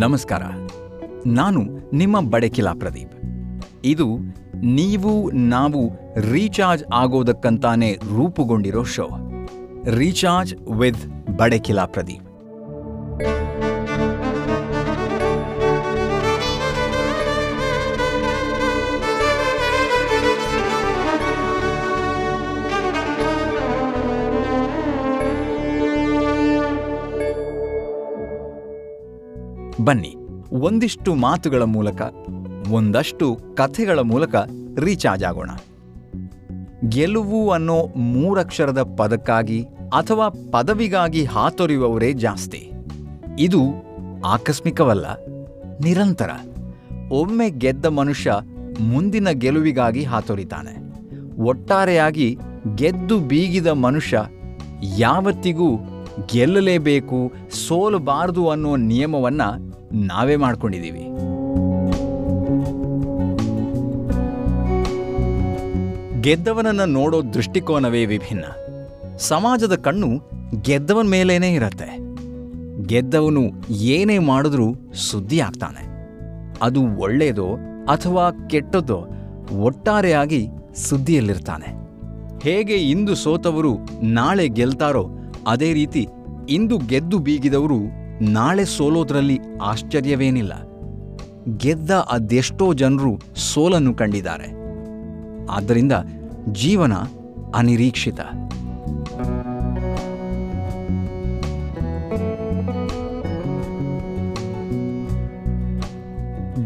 ನಮಸ್ಕಾರ. ನಾನು ನಿಮ್ಮ ಬಡಕಿಲ ಪ್ರದೀಪ್. ಇದು ನೀವು ನಾವು ರೀಚಾರ್ಜ್ ಆಗೋದಕ್ಕಂತಾನೆ ರೂಪುಗೊಂಡಿರೋ show. Recharge with Badakila Pradeep. ಬನ್ನಿ. ಒಂದಿಷ್ಟು ಮಾತುಗಳ ಮೂಲಕ, ಒಂದಷ್ಟು ಕಥೆಗಳ ಮೂಲಕ ರೀಚಾರ್ಜ್ ಆಗೋಣ. ಗೆಲುವು ಅನ್ನೋ ಮೂರಕ್ಷರದ ಪದಕ್ಕಾಗಿ ಅಥವಾ ಪದವಿಗಾಗಿ ಹಾತೊರೆಯುವವರೇ ಜಾಸ್ತಿ. ಇದು ಆಕಸ್ಮಿಕವಲ್ಲ, ನಿರಂತರ. ಒಮ್ಮೆ ಗೆದ್ದ ಮನುಷ್ಯ ಮುಂದಿನ ಗೆಲುವಿಗಾಗಿ ಹಾತೊರಿತಾನೆ. ಒಟ್ಟಾರೆಯಾಗಿ ಗೆದ್ದು ಬೀಗಿದ ಮನುಷ್ಯ ಯಾವತ್ತಿಗೂ ಗೆಲ್ಲಲೇಬೇಕು, ಸೋಲಬಾರದು ಅನ್ನೋ ನಿಯಮವನ್ನ ನಾವೇ ಮಾಡ್ಕೊಂಡಿದ್ದೀವಿ. ಗೆದ್ದವನನ್ನು ನೋಡೋ ದೃಷ್ಟಿಕೋನವೇ ವಿಭಿನ್ನ. ಸಮಾಜದ ಕಣ್ಣು ಗೆದ್ದವನ ಮೇಲೇನೇ ಇರತ್ತೆ. ಗೆದ್ದವನು ಏನೇ ಮಾಡಿದ್ರೂ ಸುದ್ದಿ ಆಗ್ತಾನೆ. ಅದು ಒಳ್ಳೆಯದೋ ಅಥವಾ ಕೆಟ್ಟದ್ದೋ ಒಟ್ಟಾರೆಯಾಗಿ ಸುದ್ದಿಯಲ್ಲಿರ್ತಾನೆ. ಹೇಗೆ ಇಂದು ಸೋತವರು ನಾಳೆ ಗೆಲ್ತಾರೋ ಅದೇ ರೀತಿ ಇಂದು ಗೆದ್ದು ಬೀಗಿದವರು ನಾಳೆ ಸೋಲೋದ್ರಲ್ಲಿ ಆಶ್ಚರ್ಯವೇನಿಲ್ಲ. ಗೆದ್ದ ಅದೆಷ್ಟೋ ಜನರು ಸೋಲನ್ನು ಕಂಡಿದ್ದಾರೆ. ಆದ್ದರಿಂದ ಜೀವನ ಅನಿರೀಕ್ಷಿತ.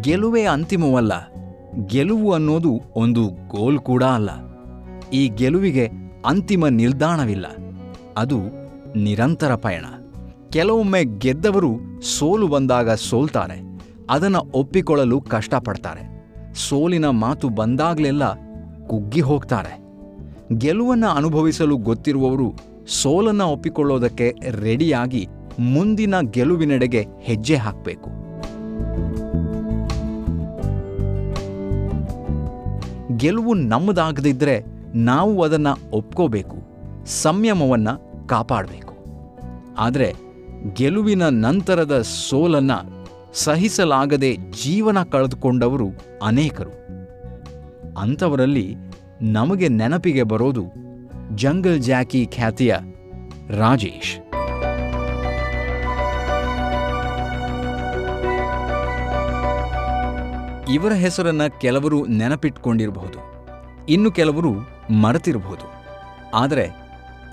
ಗೆಲುವೇ ಅಂತಿಮವಲ್ಲ, ಗೆಲುವು ಅನ್ನೋದು ಒಂದು ಗೋಲ್ ಕೂಡ ಅಲ್ಲ. ಈ ಗೆಲುವಿಗೆ ಅಂತಿಮ ನಿಲ್ದಾಣವಿಲ್ಲ. ಅದು ನಿರಂತರ ಪಯಣ. ಕೆಲವೊಮ್ಮೆ ಗೆದ್ದವರು ಸೋಲು ಬಂದಾಗ ಸೋಲ್ತಾರೆ, ಅದನ್ನು ಒಪ್ಪಿಕೊಳ್ಳಲು ಕಷ್ಟಪಡ್ತಾರೆ. ಸೋಲಿನ ಮಾತು ಬಂದಾಗಲೆಲ್ಲ ಕುಗ್ಗಿ ಹೋಗ್ತಾರೆ. ಗೆಲುವನ್ನು ಅನುಭವಿಸಲು ಗೊತ್ತಿರುವವರು ಸೋಲನ್ನ ಒಪ್ಪಿಕೊಳ್ಳೋದಕ್ಕೆ ರೆಡಿಯಾಗಿ ಮುಂದಿನ ಗೆಲುವಿನೆಡೆಗೆ ಹೆಜ್ಜೆ ಹಾಕಬೇಕು. ಗೆಲುವು ನಮ್ಮದಾಗದಿದ್ದರೆ ನಾವು ಅದನ್ನು ಒಪ್ಕೋಬೇಕು, ಸಂಯಮವನ್ನು ಕಾಪಾಡಬೇಕು. ಆದರೆ ಗೆಲುವಿನ ನಂತರದ ಸೋಲನ್ನ ಸಹಿಸಲಾಗದೆ ಜೀವನ ಕಳೆದುಕೊಂಡವರು ಅನೇಕರು. ಅಂಥವರಲ್ಲಿ ನಮಗೆ ನೆನಪಿಗೆ ಬರೋದು ಜಂಗಲ್ ಜಾಕಿ ಖ್ಯಾತಿಯ ರಾಜೇಶ್. ಇವರ ಹೆಸರನ್ನ ಕೆಲವರು ನೆನಪಿಟ್ಕೊಂಡಿರಬಹುದು. ಇನ್ನು ಕೆಲವರು ಮರೆತಿರಬಹುದು. ಆದರೆ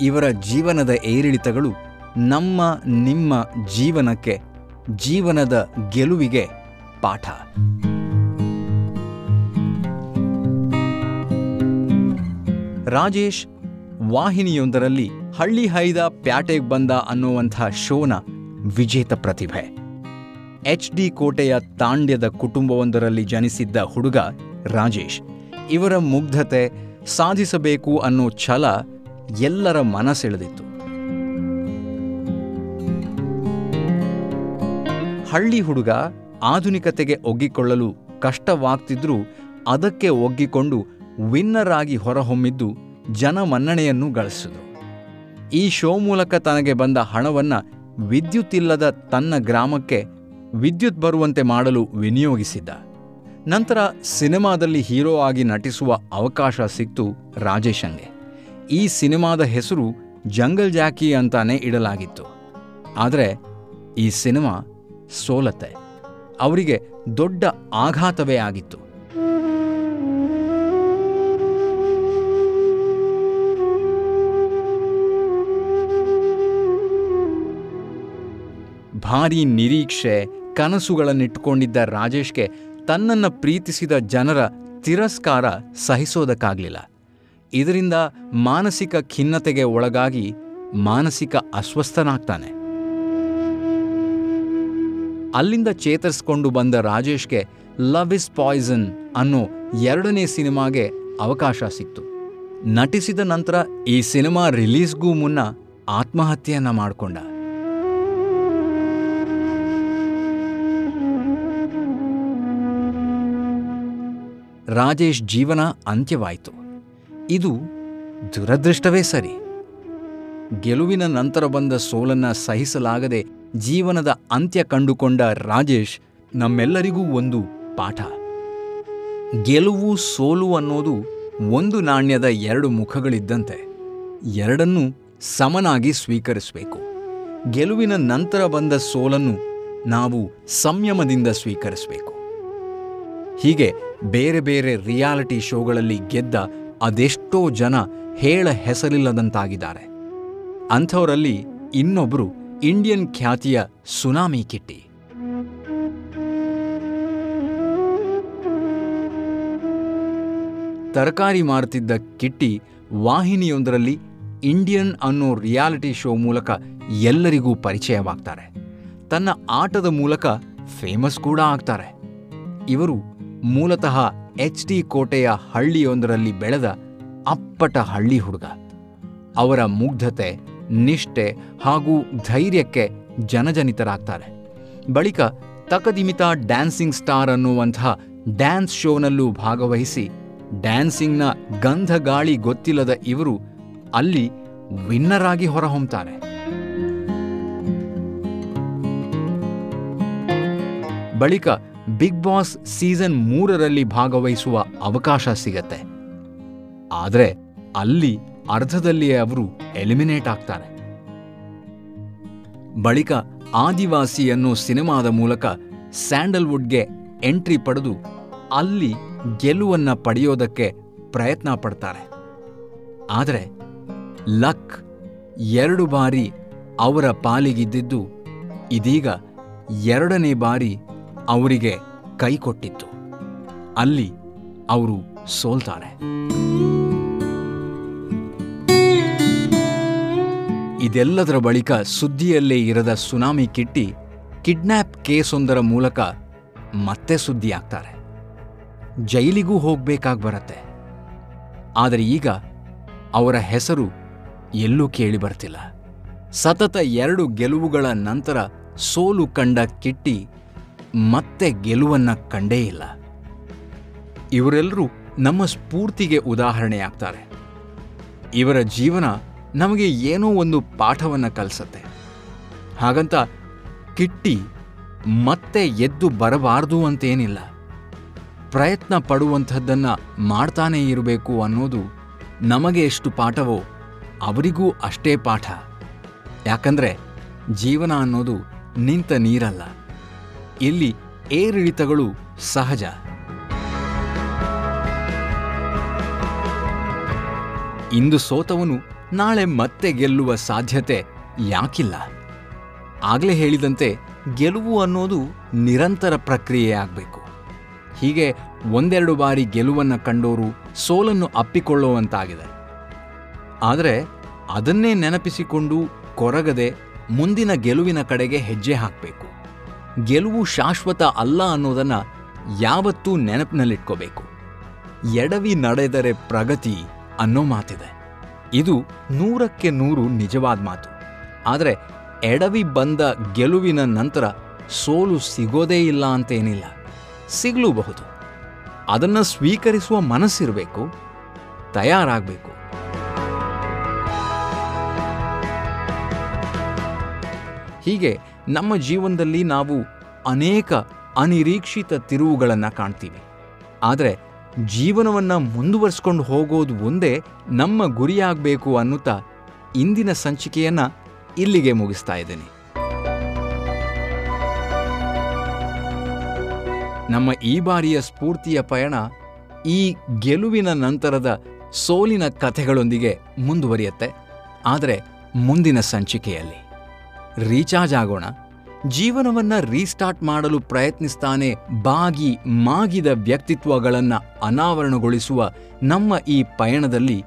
ಇವರ ಜೀವನದ ಏರಿಳಿತಗಳು ನಮ್ಮ ನಿಮ್ಮ ಜೀವನಕ್ಕೆ, ಜೀವನದ ಗೆಲುವಿಗೆ ಪಾಠ. ರಾಜೇಶ್, ವಾಹಿನಿಯೊಂದರಲ್ಲಿ ಹಳ್ಳಿ ಹೈದ ಪ್ಯಾಟೆಗೆ ಬಂದ ಅನ್ನುವಂಥ ಶೋನ ವಿಜೇತ ಪ್ರತಿಭೆ. ಎಚ್ ಡಿ ಕೋಟೆಯ ತಾಂಡ್ಯದ ಕುಟುಂಬವೊಂದರಲ್ಲಿ ಜನಿಸಿದ್ದ ಹುಡುಗ ರಾಜೇಶ್. ಇವರ ಮುಗ್ಧತೆ ಸಾಧಿಸಬೇಕು ಅನ್ನೋ ಛಲ ಎಲ್ಲರ ಮನಸೆಳೆದಿತ್ತು. ಹಳ್ಳಿ ಹುಡುಗ ಆಧುನಿಕತೆಗೆ ಒಗ್ಗಿಕೊಳ್ಳಲು ಕಷ್ಟವಾಗ್ತಿದ್ರೂ ಅದಕ್ಕೆ ಒಗ್ಗಿಕೊಂಡು ವಿನ್ನರ್ ಆಗಿ ಹೊರಹೊಮ್ಮಿದ್ದು ಜನಮನ್ನಣೆಯನ್ನು ಗಳಿಸಿದು ಈ ಶೋ ಮೂಲಕ ತನಗೆ ಬಂದ ಹಣವನ್ನ ವಿದ್ಯುತ್ ಇಲ್ಲದ ತನ್ನ ಗ್ರಾಮಕ್ಕೆ ವಿದ್ಯುತ್ ಬರುವಂತೆ ಮಾಡಲು ವಿನಿಯೋಗಿಸಿದ್ದ. ನಂತರ ಸಿನಿಮಾದಲ್ಲಿ ಹೀರೋ ಆಗಿ ನಟಿಸುವ ಅವಕಾಶ ಸಿಕ್ತು ರಾಜೇಶಂಗೆ. ಈ ಸಿನಿಮಾದ ಹೆಸರು ಜಂಗಲ್ ಜಾಕಿ ಅಂತಾನೆ ಇಡಲಾಗಿತ್ತು. ಆದರೆ ಈ ಸಿನಿಮಾ ಸೋಲತ್ತೆ. ಅವರಿಗೆ ದೊಡ್ಡ ಆಘಾತವೇ ಆಗಿತ್ತು. ಭಾರೀ ನಿರೀಕ್ಷೆ, ಕನಸುಗಳನ್ನಿಟ್ಟುಕೊಂಡಿದ್ದ ರಾಜೇಶ್ಗೆ ತನ್ನನ್ನು ಪ್ರೀತಿಸಿದ ಜನರ ತಿರಸ್ಕಾರ ಸಹಿಸೋದಕ್ಕಾಗಲಿಲ್ಲ. ಇದರಿಂದ ಮಾನಸಿಕ ಖಿನ್ನತೆಗೆ ಒಳಗಾಗಿ ಮಾನಸಿಕ ಅಸ್ವಸ್ಥನಾಗ್ತಾನೆ. ಅಲ್ಲಿಂದ ಚೇತರಿಸ್ಕೊಂಡು ಬಂದ ರಾಜೇಶ್ಗೆ ಲವ್ ಇಸ್ ಪಾಯ್ಸನ್ ಅನ್ನೋ ಎರಡನೇ ಸಿನಿಮಾಗೆ ಅವಕಾಶ ಸಿಕ್ತು. ನಟಿಸಿದ ನಂತರ ಈ ಸಿನಿಮಾ ರಿಲೀಸ್ಗೂ ಮುನ್ನ ಆತ್ಮಹತ್ಯೆಯನ್ನ ಮಾಡಿಕೊಂಡ. ರಾಜೇಶ್ ಜೀವನ ಅಂತ್ಯವಾಯಿತು. ಇದು ದುರದೃಷ್ಟವೇ ಸರಿ. ಗೆಲುವಿನ ನಂತರ ಬಂದ ಸೋಲನ್ನ ಸಹಿಸಲಾಗದೆ ಜೀವನದ ಅಂತ್ಯ ಕಂಡುಕೊಂಡ ರಾಜೇಶ್ ನಮ್ಮೆಲ್ಲರಿಗೂ ಒಂದು ಪಾಠ. ಗೆಲುವು ಸೋಲು ಅನ್ನೋದು ಒಂದು ನಾಣ್ಯದ ಎರಡು ಮುಖಗಳಿದ್ದಂತೆ. ಎರಡನ್ನೂ ಸಮನಾಗಿ ಸ್ವೀಕರಿಸಬೇಕು. ಗೆಲುವಿನ ನಂತರ ಬಂದ ಸೋಲನ್ನು ನಾವು ಸಂಯಮದಿಂದ ಸ್ವೀಕರಿಸಬೇಕು. ಹೀಗೆ ಬೇರೆ ಬೇರೆ ರಿಯಾಲಿಟಿ ಶೋಗಳಲ್ಲಿ ಗೆದ್ದ ಅದೆಷ್ಟೋ ಜನ ಹೇಳ ಹೆಸರಿಲ್ಲದಂತಾಗಿದ್ದಾರೆ. ಅಂಥವರಲ್ಲಿ ಇನ್ನೊಬ್ಬರು ಇಂಡಿಯನ್ ಖ್ಯಾತಿಯ ಸುನಾಮಿ ಕಿಟ್ಟಿ. ತರಕಾರಿ ಮಾರುತ್ತಿದ್ದ ಕಿಟ್ಟಿ ವಾಹಿನಿಯೊಂದರಲ್ಲಿ ಇಂಡಿಯನ್ ಅನ್ನೋ ರಿಯಾಲಿಟಿ ಶೋ ಮೂಲಕ ಎಲ್ಲರಿಗೂ ಪರಿಚಯವಾಗ್ತಾರೆ. ತನ್ನ ಆಟದ ಮೂಲಕ ಫೇಮಸ್ ಕೂಡ ಆಗ್ತಾರೆ. ಇವರು ಮೂಲತಃ ಎಚ್ ಡಿ ಕೋಟೆಯ ಹಳ್ಳಿಯೊಂದರಲ್ಲಿ ಬೆಳೆದ ಅಪ್ಪಟ ಹಳ್ಳಿ ಹುಡುಗ. ಅವರ ಮುಗ್ಧತೆ ನಿಷ್ಠೆ ಹಾಗೂ ಧೈರ್ಯಕ್ಕೆ ಜನಜನಿತರಾಗ್ತಾರೆ. ಬಳಿಕ ತಕದಿಮಿತ ಡ್ಯಾನ್ಸಿಂಗ್ ಸ್ಟಾರ್ ಅನ್ನುವಂತಹ ಡ್ಯಾನ್ಸ್ ಶೋನಲ್ಲೂ ಭಾಗವಹಿಸಿ ಡ್ಯಾನ್ಸಿಂಗ್ನ ಗಂಧ ಗಾಳಿ ಗೊತ್ತಿಲ್ಲದ ಇವರು ಅಲ್ಲಿ ವಿನ್ನರ್ ಆಗಿ ಹೊರಹೊಮ್ತಾರೆ. ಬಳಿಕ ಬಿಗ್ ಬಾಸ್ ಸೀಸನ್ ಮೂರರಲ್ಲಿ ಭಾಗವಹಿಸುವ ಅವಕಾಶ ಸಿಗತ್ತೆ. ಆದರೆ ಅಲ್ಲಿ ಅರ್ಧದಲ್ಲಿಯೇ ಅವರು ಎಲಿಮಿನೇಟ್ ಆಗ್ತಾರೆ. ಬಳಿಕ ಆದಿವಾಸಿ ಅನ್ನೋ ಸಿನಿಮಾದ ಮೂಲಕ ಸ್ಯಾಂಡಲ್ವುಡ್ಗೆ ಎಂಟ್ರಿ ಪಡೆದು ಅಲ್ಲಿ ಗೆಲುವನ್ನ ಪಡೆಯೋದಕ್ಕೆ ಪ್ರಯತ್ನ ಪಡ್ತಾರೆ. ಆದರೆ ಲಕ್ ಎರಡು ಬಾರಿ ಅವರ ಪಾಲಿಗಿದ್ದಿದ್ದು ಇದೀಗ ಎರಡನೇ ಬಾರಿ ಅವರಿಗೆ ಕೈ ಕೊಟ್ಟಿತ್ತು. ಅಲ್ಲಿ ಅವರು ಸೋಲ್ತಾರೆ. ಇದೆಲ್ಲದರ ಬಳಿಕ ಸುದ್ದಿಯಲ್ಲೇ ಇರದ ಸುನಾಮಿ ಕಿಟ್ಟಿ ಕಿಡ್ನ್ಯಾಪ್ ಕೇಸೊಂದರ ಮೂಲಕ ಮತ್ತೆ ಸುದ್ದಿ ಆಗ್ತಾರೆ ಜೈಲಿಗೂ ಹೋಗಬೇಕಾಗಿ ಬರತ್ತೆ. ಆದರೆ ಈಗ ಅವರ ಹೆಸರು ಎಲ್ಲೂ ಕೇಳಿ ಬರ್ತಿಲ್ಲ. ಸತತ ಎರಡು ಗೆಲುವುಗಳ ನಂತರ ಸೋಲು ಕಂಡ ಕಿಟ್ಟಿ ಮತ್ತೆ ಗೆಲುವನ್ನ ಕಂಡೇ ಇಲ್ಲ. ಇವರೆಲ್ಲರೂ ನಮ್ಮ ಸ್ಫೂರ್ತಿಗೆ ಉದಾಹರಣೆಯಾಗ್ತಾರೆ. ಇವರ ಜೀವನ ನಮಗೆ ಏನೋ ಒಂದು ಪಾಠವನ್ನು ಕಲಿಸತ್ತೆ. ಹಾಗಂತ ಕಿಟ್ಟಿ ಮತ್ತೆ ಎದ್ದು ಬರಬಾರದು ಅಂತೇನಿಲ್ಲ. ಪ್ರಯತ್ನ ಪಡುವಂಥದ್ದನ್ನು ಮಾಡ್ತಾನೇ ಇರಬೇಕು ಅನ್ನೋದು ನಮಗೆ ಎಷ್ಟು ಪಾಠವೋ ಅವರಿಗೂ ಅಷ್ಟೇ ಪಾಠ. ಯಾಕಂದರೆ ಜೀವನ ಅನ್ನೋದು ನಿಂತ ನೀರಲ್ಲ. ಇಲ್ಲಿ ಏರಿಳಿತಗಳು ಸಹಜ. ಇಂದು ಸೋತವನು ನಾಳೆ ಮತ್ತೆ ಗೆಲ್ಲುವ ಸಾಧ್ಯತೆ ಯಾಕಿಲ್ಲ. ಆಗಲೇ ಹೇಳಿದಂತೆ ಗೆಲುವು ಅನ್ನೋದು ನಿರಂತರ ಪ್ರಕ್ರಿಯೆ ಆಗಬೇಕು. ಹೀಗೆ ಒಂದೆರಡು ಬಾರಿ ಗೆಲುವನ್ನು ಕಂಡೋರು ಸೋಲನ್ನು ಅಪ್ಪಿಕೊಳ್ಳುವಂತಾಗಿದೆ. ಆದರೆ ಅದನ್ನೇ ನೆನಪಿಸಿಕೊಂಡು ಕೊರಗದೆ ಮುಂದಿನ ಗೆಲುವಿನ ಕಡೆಗೆ ಹೆಜ್ಜೆ ಹಾಕಬೇಕು. ಗೆಲುವು ಶಾಶ್ವತ ಅಲ್ಲ ಅನ್ನೋದನ್ನು ಯಾವತ್ತೂ ನೆನಪಿನಲ್ಲಿಟ್ಕೋಬೇಕು. ಎಡವಿ ನಡೆದರೆ ಪ್ರಗತಿ ಅನ್ನೋ ಮಾತಿದೆ. ಇದು ನೂರಕ್ಕೆ ನೂರು ನಿಜವಾದ ಮಾತು. ಆದರೆ ಎಡವಿ ಬಂದ ಗೆಲುವಿನ ನಂತರ ಸೋಲು ಸಿಗೋದೇ ಇಲ್ಲ ಅಂತೇನಿಲ್ಲ. ಸಿಗಲೂಬಹುದು. ಅದನ್ನು ಸ್ವೀಕರಿಸುವ ಮನಸ್ಸಿರಬೇಕು, ತಯಾರಾಗಬೇಕು. ಹೀಗೆ ನಮ್ಮ ಜೀವನದಲ್ಲಿ ನಾವು ಅನೇಕ ಅನಿರೀಕ್ಷಿತ ತಿರುವುಗಳನ್ನು ಕಾಣ್ತೀವಿ. ಆದರೆ ಜೀವನವನ್ನು ಮುಂದುವರಿಸ್ಕೊಂಡು ಹೋಗೋದು ಒಂದೇ ನಮ್ಮ ಗುರಿಯಾಗಬೇಕು ಅನ್ನುತ್ತಾ ಇಂದಿನ ಸಂಚಿಕೆಯನ್ನು ಇಲ್ಲಿಗೆ ಮುಗಿಸ್ತಾ ಇದ್ದೀನಿ. ನಮ್ಮ ಈ ಬಾರಿಯ ಸ್ಫೂರ್ತಿಯ ಪಯಣ ಈ ಗೆಲುವಿನ ನಂತರದ ಸೋಲಿನ ಕಥೆಗಳೊಂದಿಗೆ ಮುಂದುವರಿಯುತ್ತೆ. ಆದರೆ ಮುಂದಿನ ಸಂಚಿಕೆಯಲ್ಲಿ ರೀಚಾರ್ಜ್ ಆಗೋಣ. ಜೀವನವನ್ನ ರೀಸ್ಟಾರ್ಟ್ ಮಾಡಲು ಪ್ರಯತ್ನಿಸ್ತಾನೆ ಬಾಗಿ ಮಾಗಿದ ವ್ಯಕ್ತಿತ್ವಗಳನ್ನು ಅನಾವರಣಗೊಳಿಸುವ ನಮ್ಮ ಈ ಪಯಣದಲ್ಲಿ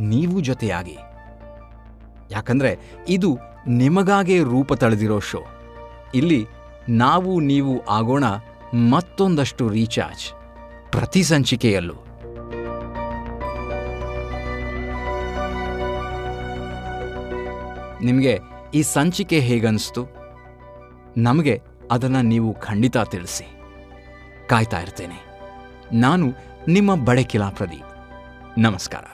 ನೀವು ಜೊತೆಯಾಗಿ. ಯಾಕಂದ್ರೆ ಇದು ನಿಮಗಾಗೇ ರೂಪ ತಳೆದಿರೋ ಶೋ. ಇಲ್ಲಿ ನಾವು ನೀವು ಆಗೋಣ ಮತ್ತೊಂದಷ್ಟು ರೀಚಾರ್ಜ್ ಪ್ರತಿ ಸಂಚಿಕೆಯಲ್ಲೂ. ನಿಮಗೆ ಈ ಸಂಚಿಕೆ ಹೇಗನ್ನಿಸ್ತು ನಮಗೆ ಅದನ್ನು ನೀವು ಖಂಡಿತ ತಿಳಿಸಿ. ಕಾಯ್ತಾ ಇರ್ತೇನೆ. ನಾನು ನಿಮ್ಮ ಬಡಕಿಲಾ ಪ್ರದೀಪ್ ನಮಸ್ಕಾರ.